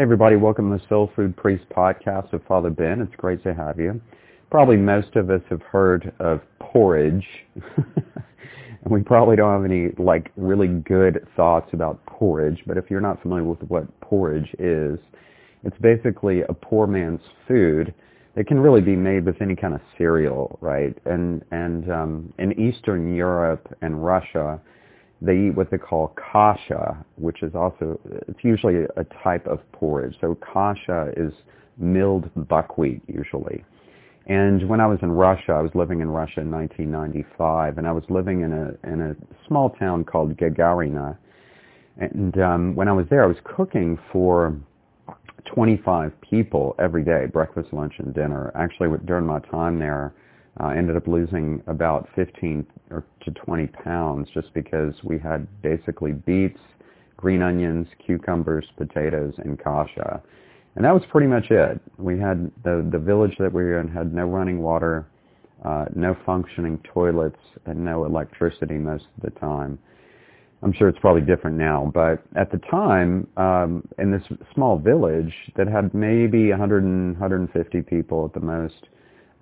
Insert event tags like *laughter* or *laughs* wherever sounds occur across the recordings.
Hey everybody, welcome to the Soul Food Priest podcast with Father Ben. It's great to have you. Probably most of us have heard of porridge. and *laughs* we probably don't have any like really good thoughts about porridge, but if you're not familiar with what porridge is, it's basically a poor man's food. It can really be made with any kind of cereal, right? And and um, in Eastern Europe and Russia, they eat what they call kasha, which is also it's usually a type of porridge. So kasha is milled buckwheat usually. And when I was in Russia, I was living in Russia in 1995, and I was living in a in a small town called Gagarina. And um, when I was there, I was cooking for 25 people every day, breakfast, lunch, and dinner. Actually, during my time there, uh, ended up losing about 15 or to 20 pounds just because we had basically beets, green onions, cucumbers, potatoes, and kasha. And that was pretty much it. We had the the village that we were in had no running water, uh, no functioning toilets, and no electricity most of the time. I'm sure it's probably different now, but at the time, um, in this small village that had maybe 100 and 150 people at the most,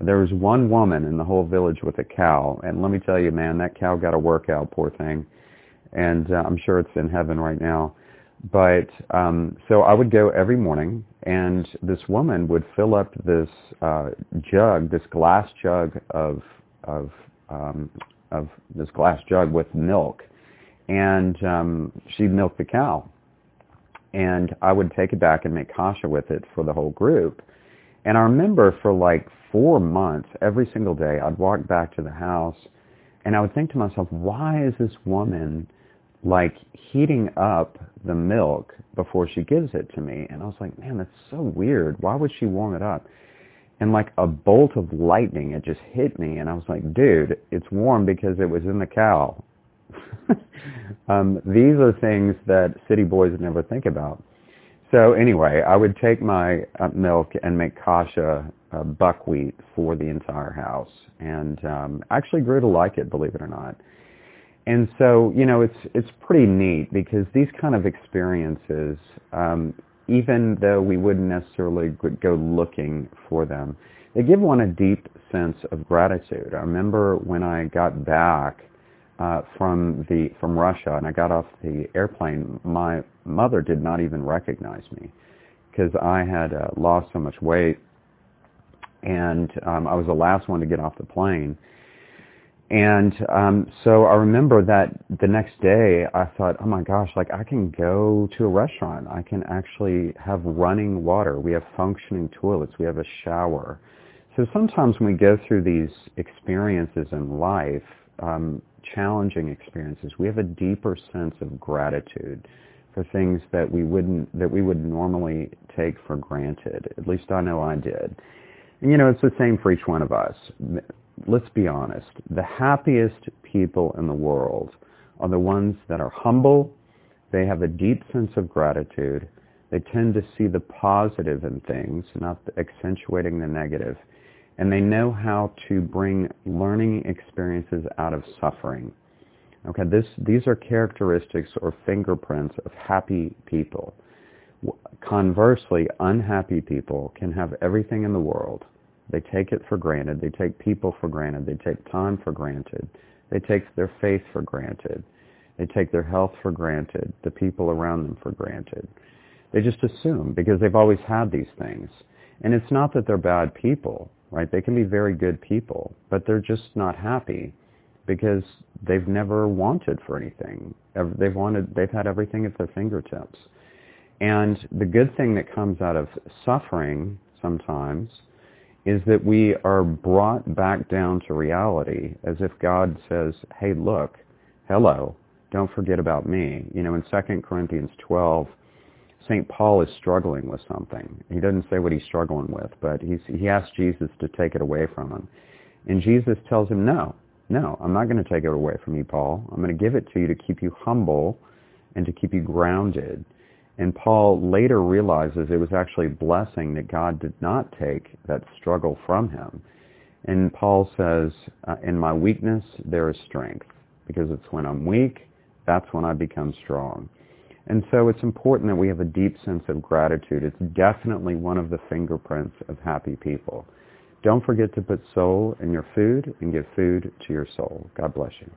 there was one woman in the whole village with a cow, and let me tell you, man, that cow got a workout, poor thing, and uh, I'm sure it's in heaven right now. But um, so I would go every morning, and this woman would fill up this uh, jug, this glass jug of of um, of this glass jug with milk, and um, she'd milk the cow, and I would take it back and make kasha with it for the whole group. And I remember for like four months, every single day, I'd walk back to the house, and I would think to myself, why is this woman like heating up the milk before she gives it to me. And I was like, man, that's so weird. Why would she warm it up? And like a bolt of lightning, it just hit me. And I was like, dude, it's warm because it was in the cow. *laughs* um, these are things that city boys never think about. So anyway, I would take my uh, milk and make kasha uh, buckwheat for the entire house, and um, actually grew to like it, believe it or not. And so you know it's it's pretty neat because these kind of experiences um, even though we wouldn't necessarily go looking for them they give one a deep sense of gratitude. I remember when i got back uh, from the from russia and i got off the airplane my mother did not even recognize me because i had uh, lost so much weight and um, i was the last one to get off the plane and um, so I remember that the next day I thought, oh my gosh, like I can go to a restaurant. I can actually have running water. We have functioning toilets. We have a shower. So sometimes when we go through these experiences in life, um, challenging experiences, we have a deeper sense of gratitude for things that we wouldn't that we would normally take for granted. At least I know I did. And you know, it's the same for each one of us. Let's be honest, the happiest people in the world are the ones that are humble, they have a deep sense of gratitude, they tend to see the positive in things, not accentuating the negative, and they know how to bring learning experiences out of suffering. Okay, this, these are characteristics or fingerprints of happy people. Conversely, unhappy people can have everything in the world, they take it for granted. They take people for granted. They take time for granted. They take their faith for granted. They take their health for granted, the people around them for granted. They just assume because they've always had these things. And it's not that they're bad people, right? They can be very good people, but they're just not happy because they've never wanted for anything. They've wanted, they've had everything at their fingertips. And the good thing that comes out of suffering sometimes is that we are brought back down to reality as if God says, hey, look, hello, don't forget about me. You know, in 2 Corinthians 12, St. Paul is struggling with something. He doesn't say what he's struggling with, but he's, he asks Jesus to take it away from him. And Jesus tells him, no, no, I'm not going to take it away from you, Paul. I'm going to give it to you to keep you humble and to keep you grounded and Paul later realizes it was actually a blessing that God did not take that struggle from him. And Paul says, uh, in my weakness, there is strength. Because it's when I'm weak, that's when I become strong. And so it's important that we have a deep sense of gratitude. It's definitely one of the fingerprints of happy people. Don't forget to put soul in your food and give food to your soul. God bless you.